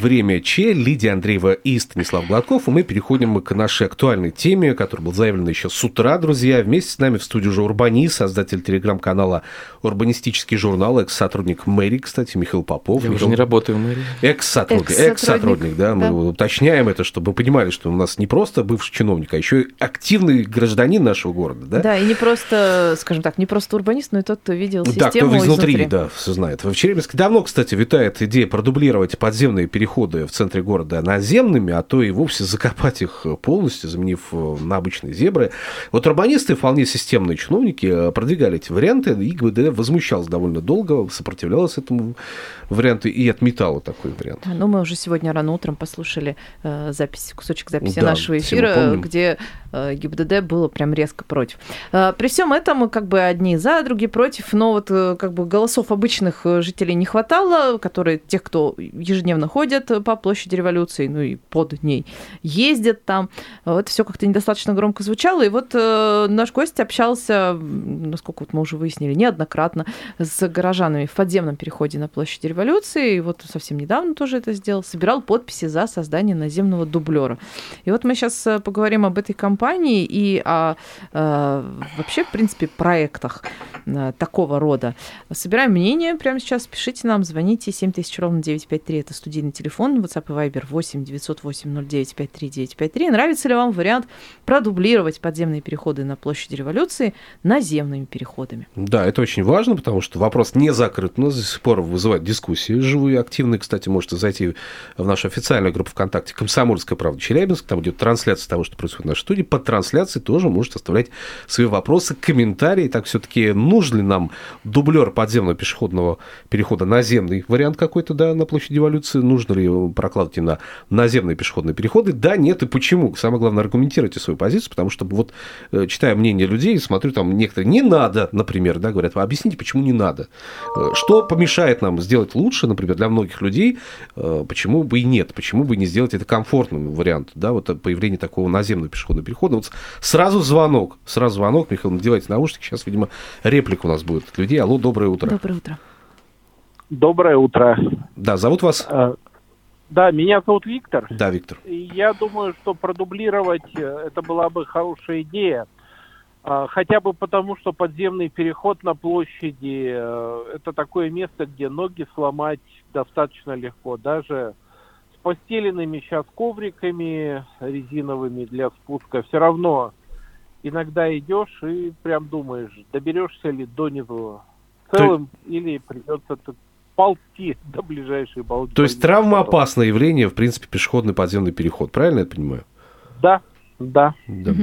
Время Че, Лидия Андреева и Станислав Гладков. И мы переходим к нашей актуальной теме, которая была заявлена еще с утра, друзья. Вместе с нами в студии уже Урбани, создатель телеграм-канала «Урбанистический журнал», экс-сотрудник мэрии, кстати, Михаил Попов. Я уже не работаю в мэрии. Экс-сотрудник, Экс-сотрудник, экс-сотрудник, да, мы да. уточняем это, чтобы вы понимали, что у нас не просто бывший чиновник, а еще и активный гражданин нашего города, да? Да, и не просто, скажем так, не просто урбанист, но и тот, кто видел Да, кто систему изнутри, изнутри. да, все знает. В Челябинске давно, кстати, витает идея продублировать подземные переходы в центре города наземными, а то и вовсе закопать их полностью, заменив э, на обычные зебры. Вот урбанисты, вполне системные чиновники, э, продвигали эти варианты, и ГИБДД возмущалась довольно долго, сопротивлялась этому варианту и отметала такой вариант. Ну, мы уже сегодня рано утром послушали э, запись, кусочек записи Да, нашего эфира, где э, ГИБДД было прям резко против. Э, при всем этом как бы одни за, другие против, но вот э, как бы голосов обычных э, жителей не хватало, которые тех, кто ежедневно ходят по площади революции, ну и под ней ездят там. Вот все как-то недостаточно громко звучало. И вот э, наш гость общался, насколько вот мы уже выяснили, неоднократно с горожанами в подземном переходе на площади революции. И вот совсем недавно тоже это сделал. Собирал подписи за создание наземного дублера. И вот мы сейчас поговорим об этой компании и о э, вообще, в принципе, проектах э, такого рода. Собираем мнение прямо сейчас. Пишите нам, звоните 7000 ровно 953. Это студийный телефон. WhatsApp и Viber 8 908 09 53 953. Нравится ли вам вариант продублировать подземные переходы на площади революции наземными переходами? Да, это очень важно, потому что вопрос не закрыт, но до сих пор вызывает дискуссии живые, активные. Кстати, можете зайти в нашу официальную группу ВКонтакте «Комсомольская правда Челябинск», там идет трансляция того, что происходит в нашей студии. Под трансляцией тоже можете оставлять свои вопросы, комментарии. Так все-таки нужен ли нам дублер подземного пешеходного перехода, наземный вариант какой-то, да, на площади революции? Нужно ли его прокладывать на наземные пешеходные переходы? Да, нет и почему? Самое главное, аргументируйте свою позицию, потому что вот э, читая мнение людей, смотрю, там некоторые не надо, например, да, говорят, «Вы объясните, почему не надо. Э, Что помешает нам сделать лучше, например, для многих людей, э, почему бы и нет, почему бы не сделать это комфортным вариантом, да, вот появление такого наземного пешеходного перехода. Вот сразу звонок, сразу звонок, Михаил, надевайте наушники, сейчас, видимо, реплика у нас будет от людей. Алло, доброе утро. Доброе утро. Доброе утро. Да, зовут вас? Да, меня зовут Виктор. Да, Виктор. Я думаю, что продублировать э, это была бы хорошая идея. А, Хотя бы потому, что подземный переход на площади э, это такое место, где ноги сломать достаточно легко. Даже с постеленными сейчас ковриками резиновыми для спуска все равно иногда идешь и прям думаешь, доберешься ли до него целым или придется ползти до ближайшей балки. То есть травмоопасное явление, в принципе, пешеходный подземный переход, правильно я понимаю? Да, да. Да.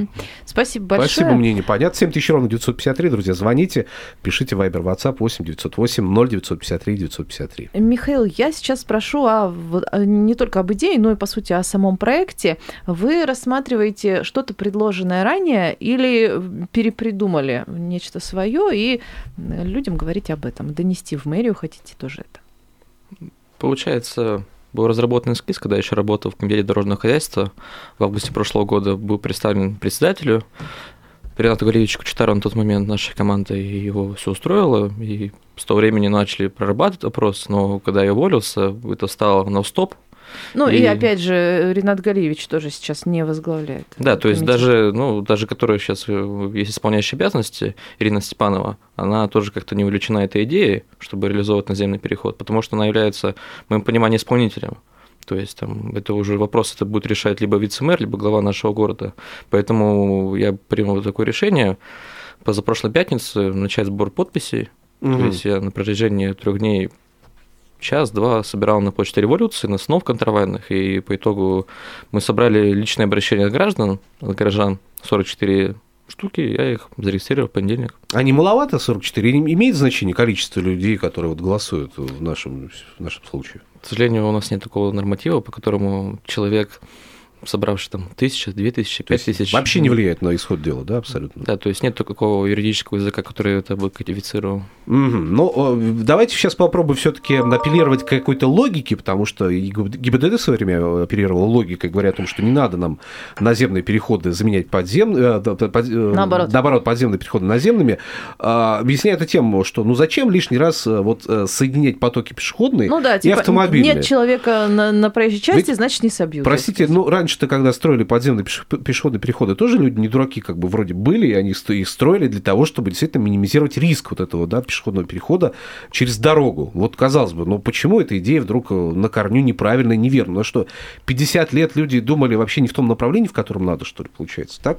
Спасибо большое. Спасибо, мне непонятно. 7000 ровно 953, друзья, звоните, пишите Viber, WhatsApp 8 908 0953 953. Михаил, я сейчас спрошу о, о- не только об идее, но и, по сути, о самом проекте. Вы рассматриваете что-то предложенное ранее или перепридумали нечто свое и э, людям говорите об этом, донести в мэрию хотите тоже это? Получается, был разработан эскиз, когда я еще работал в комитете дорожного хозяйства. В августе прошлого года был представлен председателю Ренату Галевичу Кучетару на тот момент нашей команды, и его все устроило, и с того времени начали прорабатывать вопрос, но когда я уволился, это стало на стоп. Ну и, И- опять же, Ренат Галиевич тоже сейчас не возглавляет. Да, то есть комитет. даже, ну, даже которая сейчас есть исполняющая обязанности, Ирина Степанова, она тоже как-то не увлечена этой идеей, чтобы реализовывать наземный переход, потому что она является, в моем понимании, исполнителем. То есть там это уже вопрос, это будет решать либо вице-мэр, либо глава нашего города. Поэтому я принял такое решение позапрошлой пятницы начать сбор подписей. То есть я на протяжении трех дней час-два собирал на почте революции, на снов контрафактных, и по итогу мы собрали личное обращение от граждан, от горожан, 44 штуки, я их зарегистрировал в понедельник. А не маловато 44? Не Имеет значение количество людей, которые вот голосуют в нашем, в нашем случае? К сожалению, у нас нет такого норматива, по которому человек собравший там тысяча, две тысячи, пять тысяч. Вообще не влияет на исход дела, да, абсолютно. Да, то есть нет такого юридического языка, который это бы кодифицировал. Мгм. Ну, э, давайте сейчас попробуем все-таки апеллировать к какой-то логике, потому что и ГИБДД в свое время апеллировала логикой, говоря о том, что не надо нам наземные переходы заменять подземными, Наоборот. наоборот, подземные переходы наземными, А, объясняя это тем, что ну зачем лишний раз э, вот э, соединять потоки пешеходные Ну да, и типа автомобильные? нет человека на, на проезжей части, Ведь, значит не собьют. Простите, ну раньше-то, когда строили подземные пеш- пешеходные переходы, тоже люди не дураки как бы вроде были, и они их строили для того, чтобы действительно минимизировать риск вот этого да, пешеходного перехода через дорогу. Вот казалось бы, ну почему эта идея вдруг э, на корню неправильная, неверная? Ну что, 50 лет люди думали вообще не в том направлении, в котором надо, что ли, получается, так?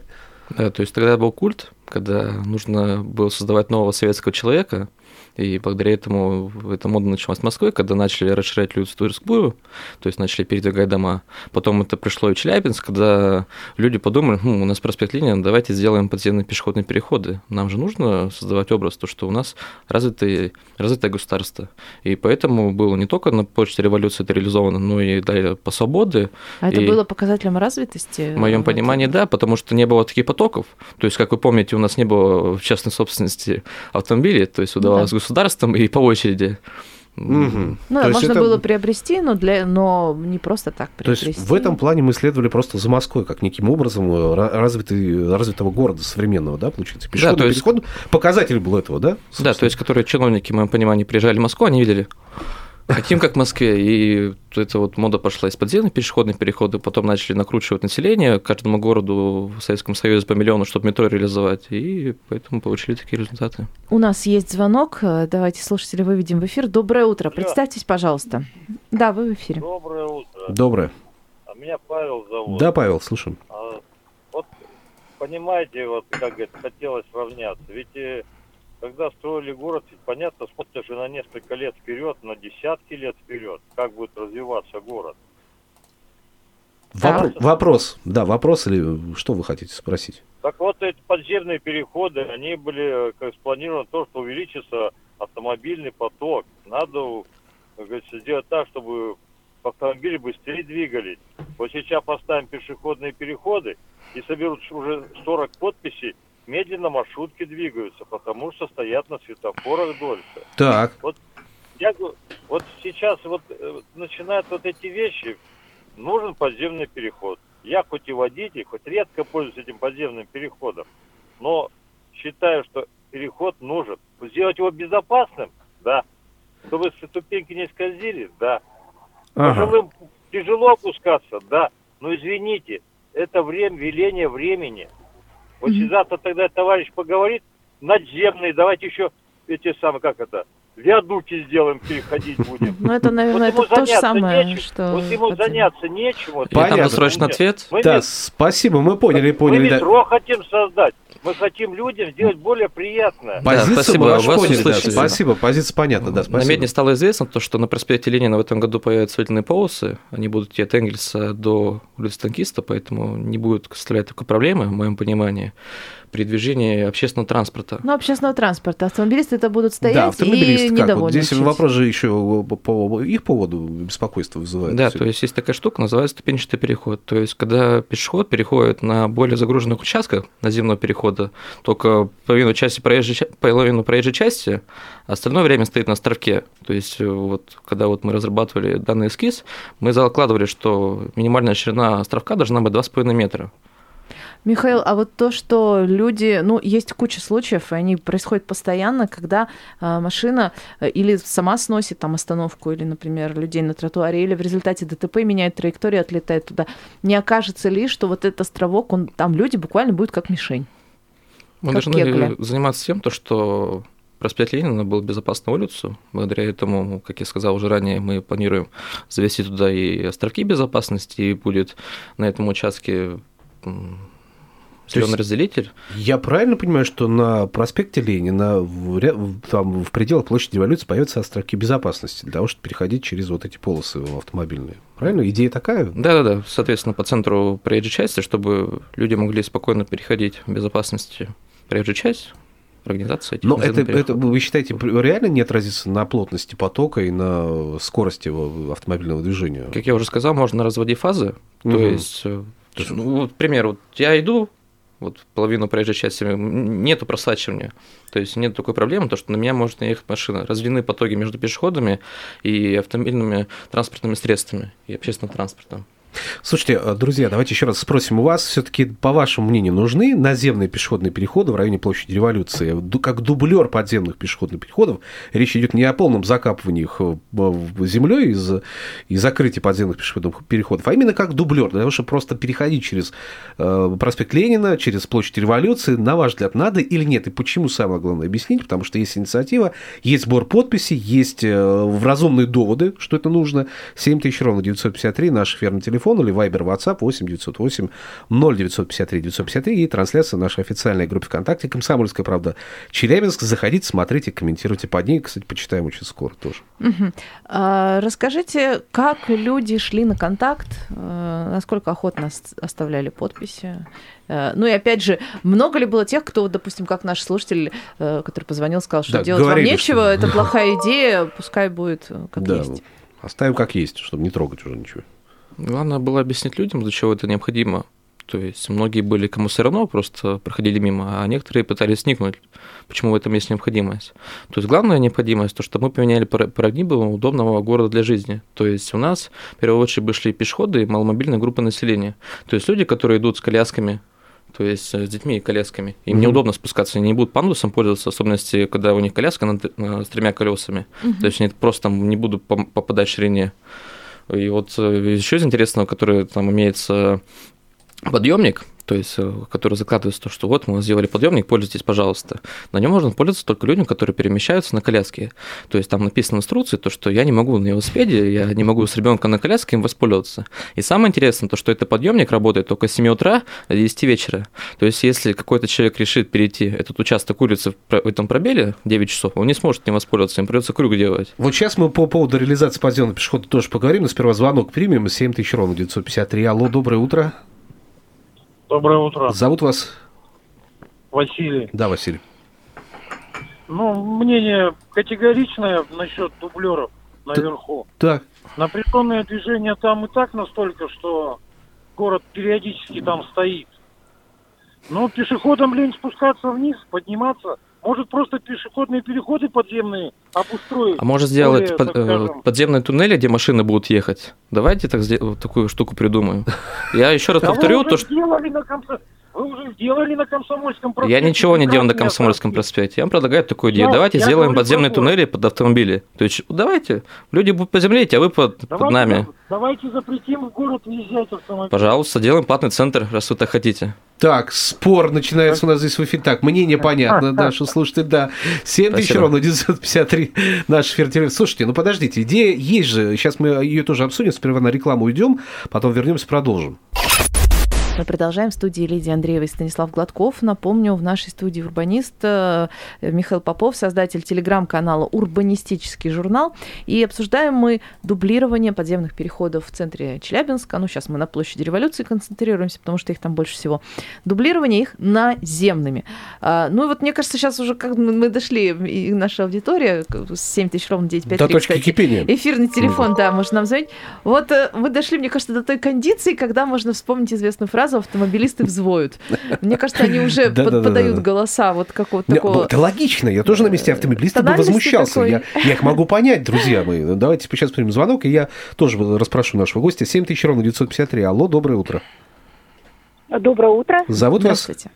Да, то есть тогда был культ, когда нужно было создавать нового советского человека, и благодаря этому эта мода началась в Москве, когда начали расширять Тверскую, то есть начали передвигать дома. Потом это пришло и в Челябинск, когда люди подумали, «Хм, у нас проспект Ленина, давайте сделаем подземные пешеходные переходы. Нам же нужно создавать образ, то, что у нас развитое, развитое государство. И поэтому было не только на почте революции это реализовано, но и далее по свободе. А это И- было показателем развитости? В моем Вот. понимании, да, потому что не было таких потоков. То есть, как вы помните, у нас не было в частной собственности автомобилей, то есть удавалось Да. государством и по очереди. Мгм. Ну, То да, можно это- было приобрести, но, для, но не просто так То приобрести. есть в этом плане мы следовали просто за Москвой, как неким образом э, ра- развитый, развитого города современного, да, получается? Пешеходный то есть- переход показатель был этого, да? Да, то есть, которые чиновники, в моем понимании, приезжали в Москву, они видели, хотим как в Москве, и эта вот мода пошла из подземных пешеходных переходов, потом начали накручивать население каждому городу в Советском Союзе по миллиону, чтобы метро реализовать, и поэтому получили такие результаты. У нас есть звонок. Давайте слушателя выведем в эфир. Доброе утро. Представьтесь, пожалуйста. Да, вы в эфире. Доброе утро. Доброе. А меня Павел зовут. Да, Павел, слушаем. А, вот понимаете, вот как это хотелось равняться. Ведь э, когда строили город, понятно, смотришь же на несколько лет вперед, на десятки лет вперед, как будет развиваться город. Вопро- Вопрос, да, вопрос или что вы хотите спросить? Так вот, эти подземные переходы, они были как спланированы то, что увеличится автомобильный поток. Надо, как говорится, сделать так, чтобы автомобили быстрее двигались. Вот сейчас поставим пешеходные переходы и соберут уже 40 подписей, медленно маршрутки двигаются, потому что стоят на светофорах дольше. Так, Я говорю, вот сейчас вот э, начинают вот эти вещи, нужен подземный переход. Я хоть и водитель, хоть редко пользуюсь этим подземным переходом, но считаю, что переход нужен. Сделать его безопасным, да. Чтобы ступеньки не скользили, да. ага. Пожилым тяжело опускаться, да. Но извините, это время, веление времени. Вот Мгм. завтра тогда товарищ поговорит, надземный, давайте еще эти самые, как это, виадуки сделаем, переходить будем. Ну, это, наверное, Вот это то же самое, нечем. что... Вот ему подземный. заняться. Вот. И там Понятно. досрочный ответ. Мы, Да, мет- спасибо, мы поняли, мы поняли. да. метро хотим создать. Мы хотим людям сделать более приятное. Да, Позицию спасибо, мы вашу вас поняли, да. Спасибо, позиция понятна, да, На спасибо. Медне стало известно то, что на проспекте Ленина в этом году появятся выделенные полосы. Они будут идти от Энгельса до улицы Танкиста, поэтому не будет составлять такой проблемы, в моем понимании, при движении общественного транспорта. Ну, общественного транспорта. Автомобилисты это будут Да, стоять автомобилисты и Вот недовольны. здесь вопрос же еще по их поводу беспокойство вызывает. Да, всё. то есть есть такая штука, называется ступенчатый переход. То есть, когда пешеход переходит на более загруженных участках наземного перехода, только половину части проезжей, половину проезжей части, а остальное время стоит на островке. То есть, э, вот когда вот мы разрабатывали данный эскиз, мы закладывали, что минимальная ширина островка должна быть 2,5 метра. Михаил, а вот то, что люди, ну, есть куча случаев, и они происходят постоянно, когда а, машина э, или сама сносит там остановку, или, например, людей на тротуаре, или в результате ДТП меняет траекторию, отлетает туда. Не окажется ли, что вот этот островок, он, там люди буквально будут как мишень? Мы Как должны кегли. заниматься тем, то, что проспект Ленина был безопасной улицу. Благодаря этому, как я сказал уже ранее, мы планируем завести туда и островки безопасности, и будет на этом участке зеленый. Я правильно понимаю, что на проспекте Ленина в, там, в пределах площади революции появятся островки безопасности для того, чтобы переходить через вот эти полосы автомобильные? Правильно? Идея такая? Да-да-да, соответственно, по центру проезжей части, чтобы люди могли спокойно переходить в безопасности проезжей часть, организация этих Но это, это, вы считаете, реально не отразится на плотности потока и на скорости его автомобильного движения? Как я уже сказал, можно разводить фазы, то Мгм. есть э, То есть, ну, вот, пример, вот я иду, вот половину проезжей части нету просачивания. То есть нет такой проблемы, то что на меня может наехать машина. Разведены потоки между пешеходами и автомобильными транспортными средствами и общественным транспортом. Слушайте, э, друзья, давайте еще раз спросим у вас, все-таки, по вашему мнению, нужны наземные пешеходные переходы в районе площади революции? Как дублер подземных пешеходных переходов, речь идет не о полном закапывании их э, в- землей из, и закрытии подземных пешеходных переходов, а именно как дублер, для того, чтобы просто переходить через э, проспект Ленина, через площадь революции, на ваш взгляд, надо или нет? И почему, самое главное, объяснить, потому что есть инициатива, есть сбор подписей, есть э, разумные доводы, что это нужно. 7 тысяч ровно 953, наш эфирный телефон, или Viber, WhatsApp 8 908 0953 953 и трансляция нашей официальной группы ВКонтакте «Комсомольская правда» Челябинск. Заходите, смотрите, комментируйте под ней. Кстати, почитаем очень скоро тоже. Мгм. А, Расскажите, как люди шли на контакт, э, насколько охотно ос- оставляли подписи? Э, Ну и опять же, много ли было тех, кто, допустим, как наш слушатель, э, который позвонил, сказал, что Да, делать вам говорили, нечего, что- это плохая идея, пускай будет э, как да, есть. оставим как есть, чтобы не трогать уже ничего. Главное было объяснить людям, для чего это необходимо. То есть многие были, кому все равно, просто проходили мимо, а некоторые пытались сникнуть, почему в этом есть необходимость. То есть главная необходимость, то, что мы поменяли пара- парадигму удобного города для жизни. То есть у нас в первую очередь бы шли пешеходы и маломобильная группа населения. То есть люди, которые идут с колясками, то есть э, с детьми и колясками. Им Мгм. неудобно спускаться, они не будут пандусом пользоваться, в особенности, когда у них коляска на т- на- с тремя колесами. То есть они просто там не будут попадать в ширине. И вот э, еще из интересного, который там имеется подъемник, то есть, э, который закладывается то, что вот мы сделали подъемник, пользуйтесь, пожалуйста. На нем можно пользоваться только людям, которые перемещаются на коляске. То есть там написано в инструкции, то, что я не могу на велосипеде, я не могу с ребенком на коляске им воспользоваться. И самое интересное, то, что этот подъемник работает только с 7 утра до 10 вечера. То есть, если какой-то человек решит перейти этот участок улицы в этом пробеле 9 часов, он не сможет им воспользоваться, им придется круг делать. Вот сейчас мы по поводу реализации подземного пешехода тоже поговорим, но сперва звонок примем. 7 тысяч ровно 953. Алло, доброе утро. Доброе утро, Зовут вас? Василий. Да, Василий. Ну, мнение категоричное насчет дублеров наверху. Так. Напряженное движение там и так настолько, что город периодически там стоит. Но пешеходам лень спускаться вниз, подниматься. Может, просто пешеходные переходы подземные обустроить. А может сделать более, под- э, скажем, подземные туннели, где машины будут ехать? Давайте так такую штуку придумаем. Я еще раз повторю, то, что сделали на Вы уже сделали на Комсомольском я проспекте. ничего не делал на Комсомольском проспекте. Я вам предлагаю такую идею. Я- Давайте я сделаем подземные город. туннели под автомобили. То есть давайте, люди будут поземлеть, а вы под, под Давайте, нами. давайте запретим в город въезжать автомобиль. Пожалуйста, делаем платный центр, раз вы так хотите. Так, спор начинается у нас здесь в эфире. Так, мнение понятно, наши слушатели, да. 7 тысяч Спасибо. ровно 953 наш эфир телефон. Слушайте, ну подождите, идея есть же. Сейчас мы ее тоже обсудим. Сперва на рекламу уйдем, потом вернемся, продолжим. Мы продолжаем в студии Лидии Андреевой и Станислав Гладков. Напомню, в нашей студии урбанист э, Михаил Попов, создатель телеграм-канала «Урбанистический журнал». И обсуждаем мы дублирование подземных переходов в центре Челябинска. Ну, сейчас мы на площади революции концентрируемся, потому что их там больше всего. Дублирование их наземными. А, ну и вот мне кажется, сейчас уже как мы дошли, и наша аудитория, с 7 тысяч ровно 953, До точки кстати, кипения. Эфирный телефон, да, можно нам звонить. Вот э, мы дошли, мне кажется, до той кондиции, когда можно вспомнить известную фразу «автомобилисты взвоют». Мне кажется, они уже подают голоса вот какого-то Не, ну, такого... это логично. Я тоже на месте автомобилиста бы возмущался. Я, их могу понять, друзья мои. Ну, Давайте сейчас примем звонок, и я тоже расспрошу нашего гостя. 7 тысяч ровно 953. Алло, доброе утро. Доброе утро. Зовут вас? Здравствуйте.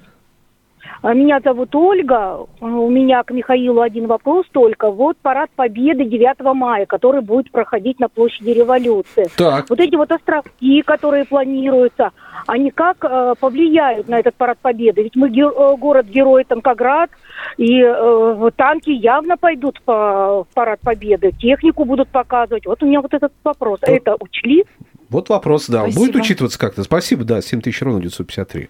А, Меня зовут Ольга. У меня к Михаилу один вопрос только. Вот парад Победы 9 мая, который будет проходить на площади Революции. Так. Вот эти вот островки, которые планируются, они как э, повлияют на этот парад Победы? Ведь мы ге- э, город-герой Танкоград, и э, танки явно пойдут по, парад Победы, технику будут показывать. Вот у меня вот этот вопрос. Вот. Это учли? Вот вопрос, да. Спасибо. Будет учитываться как-то? Спасибо, да, 7 тысяч ровно 953.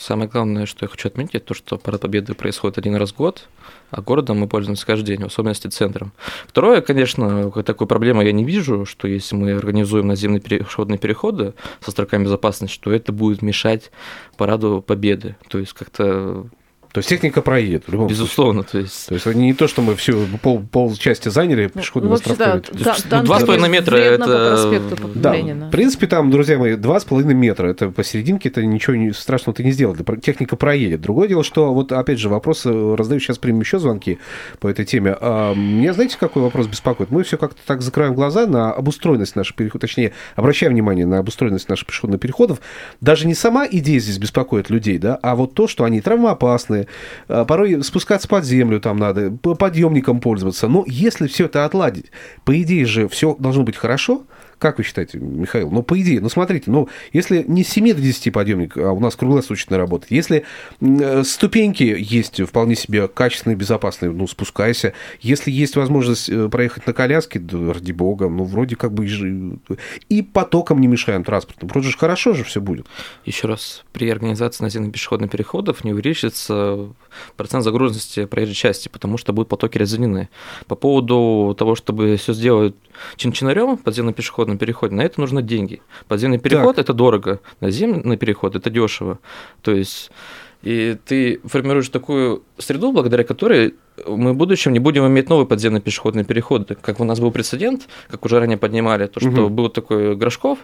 Самое главное, что я хочу отметить, то, что парад Победы происходит один раз в год, а городом мы пользуемся каждый день, в особенности центром. Второе, конечно, такой проблемы я не вижу, что если мы организуем наземные пешеходные переходы со строками безопасности, что это будет мешать параду Победы. То есть как-то То есть техника проедет в любом случае. Безусловно, то есть... То есть не то, что мы все пол, пол части заняли пешеходным Вообще, да, островком. та- Ну, два с половиной метра это- Да, Ленина. в принципе, там, друзья мои, два с половиной метра. Это посерединке, это ничего не- страшного ты не сделал. Техника проедет. Другое дело, что вот опять же вопрос, э, раздаю сейчас примем еще звонки по этой теме. А, Меня знаете, какой вопрос беспокоит? Мы все как-то так закрываем глаза на обустроенность наших переходов, точнее, обращаем внимание на обустроенность наших пешеходных переходов. Даже не сама идея здесь беспокоит людей, да, а вот то, что они травмоопасные, а, порой спускаться под землю там надо, по- подъемником пользоваться. Но если все это отладить, по идее же все должно быть хорошо, как вы считаете, Михаил? Ну, по идее, ну, смотрите, ну, если не с 7 до 10 подъемник, а у нас круглосуточно работает, если э, ступеньки есть вполне себе качественные, безопасные, ну, спускайся. Если есть возможность э, проехать на коляске, да, ради бога, ну, вроде как бы и, потоком не мешаем транспортом. Вроде же хорошо же все будет. Еще раз, при организации наземных пешеходных переходов не увеличится процент загруженности проезжей части, потому что будут потоки разделены. По поводу того, чтобы все сделать чин-чинарем в подземном переходе, на это нужны деньги. Подземный переход это дорого, наземный переход это дешево. То есть и ты формируешь такую среду, благодаря которой мы в будущем не будем иметь новые подземные пешеходные переходы. Как у нас был прецедент, как уже ранее поднимали, то, что Мгм. был такой Грошков,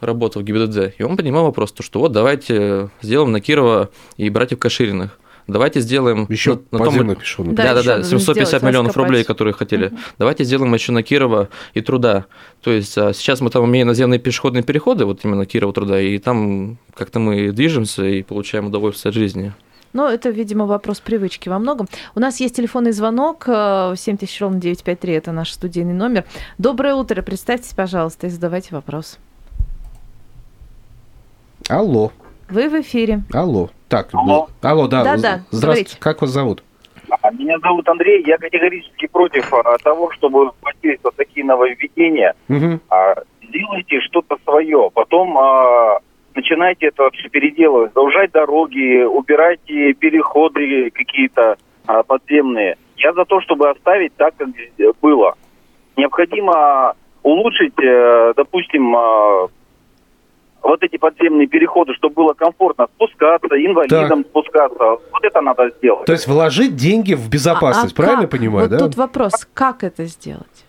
работал в ГИБДД, и он поднимал вопрос, то, что вот давайте сделаем на Кирова и братьев Кашириных. Давайте сделаем Еще на, на том- подземный пешеходный. Да, да, да, ещё да, надо 750 сделать, миллионов раскопать. рублей, которые хотели. Давайте сделаем еще на Кирова и Труда. То есть а, сейчас мы там имеем наземные пешеходные переходы, вот именно Кирова Труда, и там как-то мы движемся и получаем удовольствие от жизни. Ну, это, видимо, вопрос привычки во многом. У нас есть телефонный звонок, э, 7000 ровно 953, это наш студийный номер. Доброе утро, представьтесь, пожалуйста, и задавайте вопрос. Алло, Вы в эфире. алло. Так, Алло. алло, да. Да-да, Здравствуйте, говорите. как вас зовут? А, Меня зовут Андрей. Я категорически против а, того, чтобы вводить вот такие нововведения. А, Сделайте что-то свое. Потом а, начинайте это вообще переделывать. Заужать дороги, убирайте переходы какие-то а, подземные. Я за то, чтобы оставить так, как было. Необходимо улучшить, э, допустим, а, вот эти подземные переходы, чтобы было комфортно спускаться, инвалидам спускаться. Вот это надо сделать. То есть вложить деньги в безопасность, А- а правильно как? понимаю, вот да? тут вопрос, как это сделать?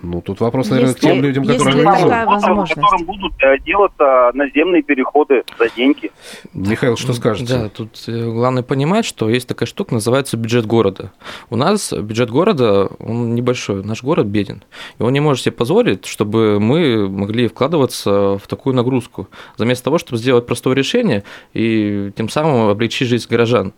Ну, тут вопрос, наверное, к Если- тем людям, если которые такая организуют. возможность. которым будут э, делаться наземные переходы за деньги. Михаил, что скажете? Да, тут э, главное понимать, что есть такая штука, называется бюджет города. У нас бюджет города, он небольшой, наш город беден. И он не может себе позволить, чтобы мы могли вкладываться в такую нагрузку. Вместо того, чтобы сделать простое решение и тем самым облегчить жизнь горожан.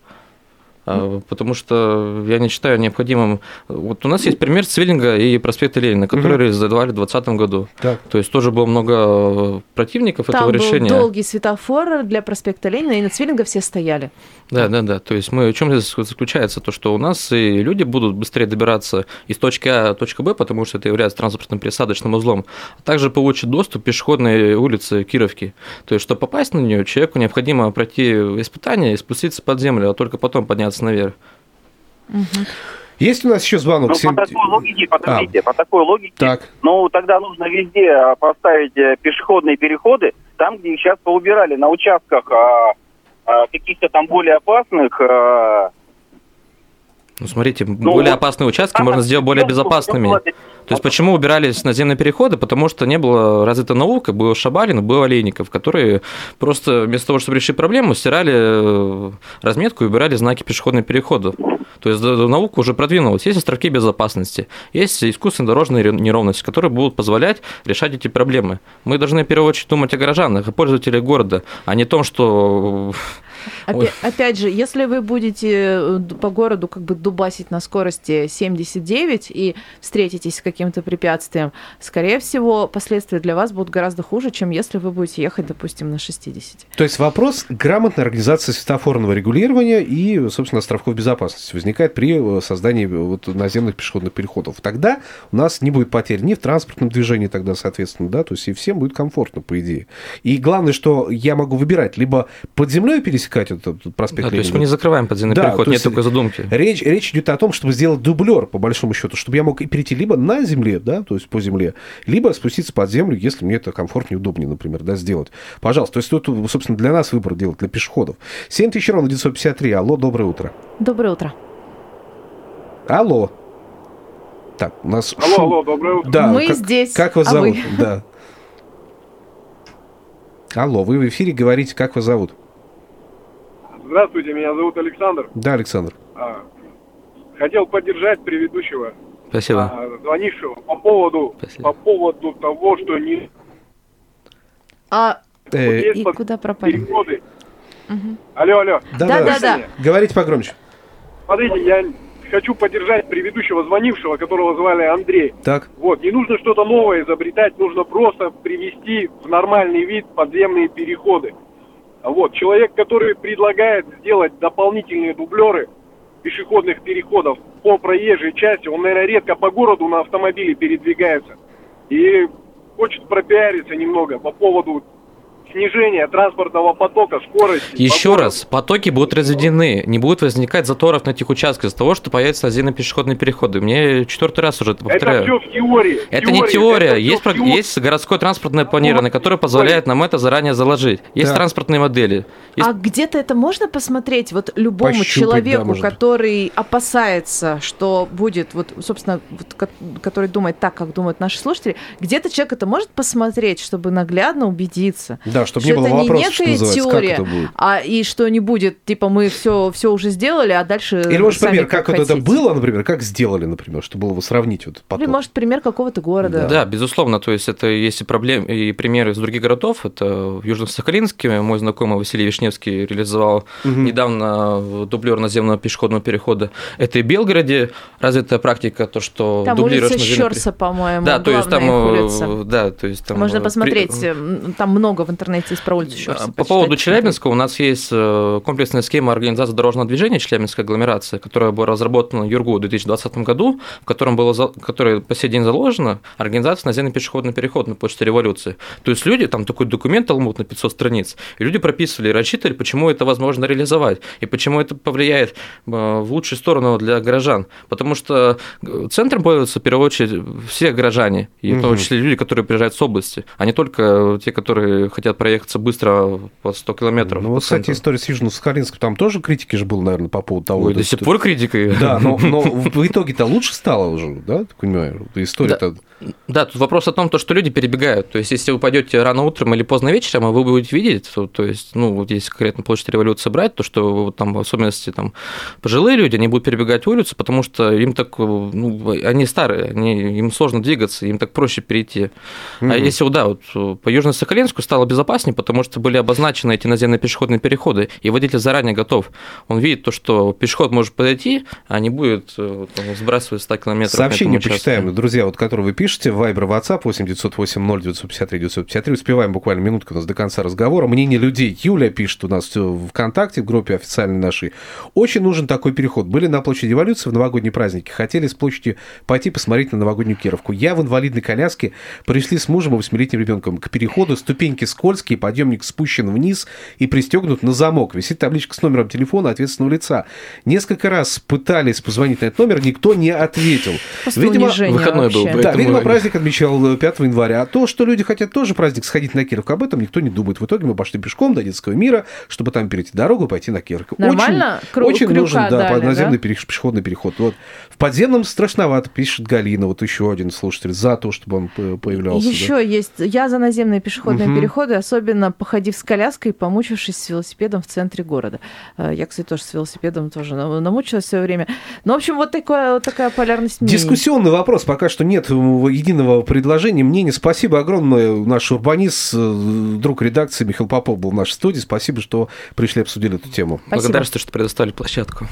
А, Потому что я не считаю необходимым... Вот у нас есть пример Цвиллинга и проспекта Ленина, которые Мгм. реализовали в 2020 году. Так. То есть тоже было много э, противников Там этого был решения. долгий светофор для проспекта Ленина, и на Цвиллинга все стояли. Да, да, да. То есть мы в чем здесь заключается то, что у нас и люди будут быстрее добираться из точки А в точку Б, потому что это является транспортным пересадочным узлом, а также получит доступ к пешеходной улице Кировки. То есть, чтобы попасть на нее, человеку необходимо пройти испытание и спуститься под землю, а только потом подняться наверх. Есть у нас еще звонок? Ну, Семь- по такой логике, подождите, по такой логике, Так, ну, тогда нужно везде а, поставить э, пешеходные переходы, там, где их сейчас поубирали, на участках а, а, каких-то там более опасных, а, Ну, смотрите, более вот опасные участки там можно сделать более безопасными. было- То есть почему убирались наземные переходы? Потому что не было развита наука, был Шабалин, был Олейников, которые просто вместо того, чтобы решить проблему, стирали э, разметку и убирали знаки пешеходных переходов. То есть наука уже продвинулась. Есть островки безопасности, есть искусственные дорожные неровности, которые будут позволять решать эти проблемы. Мы должны в первую очередь думать о горожанах, о пользователях города, а не о том, что Ой. Опя- Опять же, если вы будете э, по городу как бы дубасить на скорости 79 и встретитесь с каким-то препятствием, скорее всего, последствия для вас будут гораздо хуже, чем если вы будете ехать, допустим, на 60. то есть вопрос грамотной организации светофорного регулирования и, собственно, островков безопасности возникает при э, создании вот наземных пешеходных переходов. Тогда у нас не будет потерь ни в транспортном движении тогда, соответственно, да, то есть и всем будет комфортно, по идее. И главное, что я могу выбирать либо под землей пересекать этот проспект Да, то есть мы не закрываем подземный Да, переход, то нет такой задумки. Речь, речь идет о том, чтобы сделать дублер, по большому счету, чтобы я мог и перейти либо на земле, да, то есть по земле, либо спуститься под землю, если мне это комфортнее, удобнее, например, да, сделать. Пожалуйста, то есть тут, собственно, для нас выбор делать, для пешеходов. 7000 ровно 953. Алло, доброе утро. Доброе утро. Алло. Так, у нас... Алло, шум. алло, доброе утро. Да, Мы как, здесь, Как вас а зовут? вы? Да. Алло, вы в эфире говорите, как вас зовут? Здравствуйте, меня зовут Александр. Да, Александр. А, Хотел поддержать предыдущего, Спасибо. а, звонившего по поводу, Спасибо. по поводу того, что не А Э, и под- куда пропали? переходы. Алло, алло. Да-да-да. Говорите погромче. Смотрите, я хочу поддержать предыдущего звонившего, которого звали Андрей. Так. Вот, не нужно что-то новое изобретать, нужно просто привести в нормальный вид подземные переходы. Вот, человек, который предлагает сделать дополнительные дублеры пешеходных переходов по проезжей части, он, наверное, редко по городу на автомобиле передвигается. И хочет пропиариться немного по поводу снижения транспортного потока, скорости. Еще по городу. раз, потоки будут разведены, не будет возникать заторов на этих участках из-за того, что появятся наземные пешеходные переходы. Мне четвертый раз уже это Это повторяю. все в теории. Это не теории, теория, это есть, теории. есть городское транспортное планирование, которое позволяет нам это заранее заложить. Есть Да. транспортные модели. Есть А где-то это можно посмотреть вот любому Пощупать, да, человеку, можно. который опасается, что будет, вот, собственно, вот, ко- который думает так, как думают наши слушатели, где-то человек это может посмотреть, чтобы наглядно убедиться. Да, чтобы что не было это не вопросов, что называется, как теория, это будет. а и что не будет, типа мы все, все уже сделали, а дальше Или, может, пример, как, вот это было, например, как сделали, например, чтобы было его сравнить вот потом. Или, может, пример какого-то города. Да, безусловно, то есть это есть и проблемы, и примеры из других городов. Это в Южно-Сахалинске мой знакомый Василий Вишневский реализовал недавно дублер наземного пешеходного перехода. Это и в Белгороде развитая практика, то, что Там дублируешь улица наземный пере- Щерса, по-моему, Да, то есть там, э, улица. да, то есть там Можно э, посмотреть, при- м, там много в интернете есть про улицу Щерса. А, По поводу. Челябинска у нас есть э, комплексная схема организации дорожного движения Челябинской агломерации, которая была разработана ЮРГУ в 2020 году, в котором было, которая по сей день заложена организация наземный пешеходный переход на почте революции. То есть люди, там такой документ талмуд на 500 страниц, и люди прописывали и рассчитывали, почему это возможно реализовать, и почему это повлияет э, в лучшую сторону для горожан. Потому что э, центром пользуются в первую очередь все горожане, и в том числе люди, которые приезжают с области, а не только те, которые хотят проехаться быстро по 100 километров. Ну, вот, кстати, центру. история с Южно-Сахалинском, там тоже критики же было, наверное, по поводу того... Ой, до сих пор критикой. Да, но, но в итоге-то лучше стало уже, да, ты понимаешь? История-то... Да, тут вопрос о том, то, что люди перебегают. То есть, если вы пойдете рано утром или поздно вечером, а вы будете видеть, то, то есть, ну, вот если конкретно площадь революции брать, то что вот там, в особенности там пожилые люди, они будут перебегать улицу, потому что им так, ну, они старые, они, им сложно двигаться, им так проще перейти. А если, да, вот по Южно-Сахалинску стало безопаснее, потому что были обозначены эти наземные пешеходные переходы, и водитель заранее готов. Он видит то, что пешеход может подойти, а не будет э, там, сбрасывать 100 километров. Сообщение почитаем, друзья, вот которые вы пишете, Вайбер, WhatsApp 8 908 0 953 953. Успеваем буквально минутку у нас до конца разговора. Мнение людей. Юля пишет у нас в ВКонтакте, в группе официальной нашей. Очень нужен такой переход. Были на площади революции в новогодние праздники. Хотели с площади пойти посмотреть на новогоднюю Кировку. Я в инвалидной коляске пришли с мужем и восьмилетним ребенком к переходу. Ступеньки скользкие, подъемник спущен вниз и пристегнут на замок. Висит табличка с номером телефона ответственного лица. Несколько раз пытались позвонить на этот номер, никто не ответил. Просто Видимо, выходной был, вообще. поэтому- да, видимо, праздник отмечал 5 января. А то, что люди хотят тоже праздник сходить на Кировку, об этом никто не думает. В итоге мы пошли пешком до детского мира, чтобы там перейти дорогу и пойти на Кировку. Нормально? Очень, Крю- очень крюка нужен, да, дали, наземный да? переш- пешеходный переход. Вот. В подземном страшновато, пишет Галина, вот еще один слушатель, за то, чтобы он по- появлялся. да. Еще есть. Я за наземные пешеходные Мгм. переходы, особенно походив с коляской, помучившись с велосипедом в центре города. Э, Я, кстати, тоже с велосипедом тоже на- намучилась в свое время. Ну, в общем, вот такая, вот такая полярность мнений. Дискуссионный вопрос. Пока что нет единого предложения, мнения. Спасибо огромное. Наш урбанист, э, друг редакции Михаил Попов был в нашей студии. Спасибо, что пришли обсудили эту тему. Спасибо. Благодарствую, что предоставили площадку.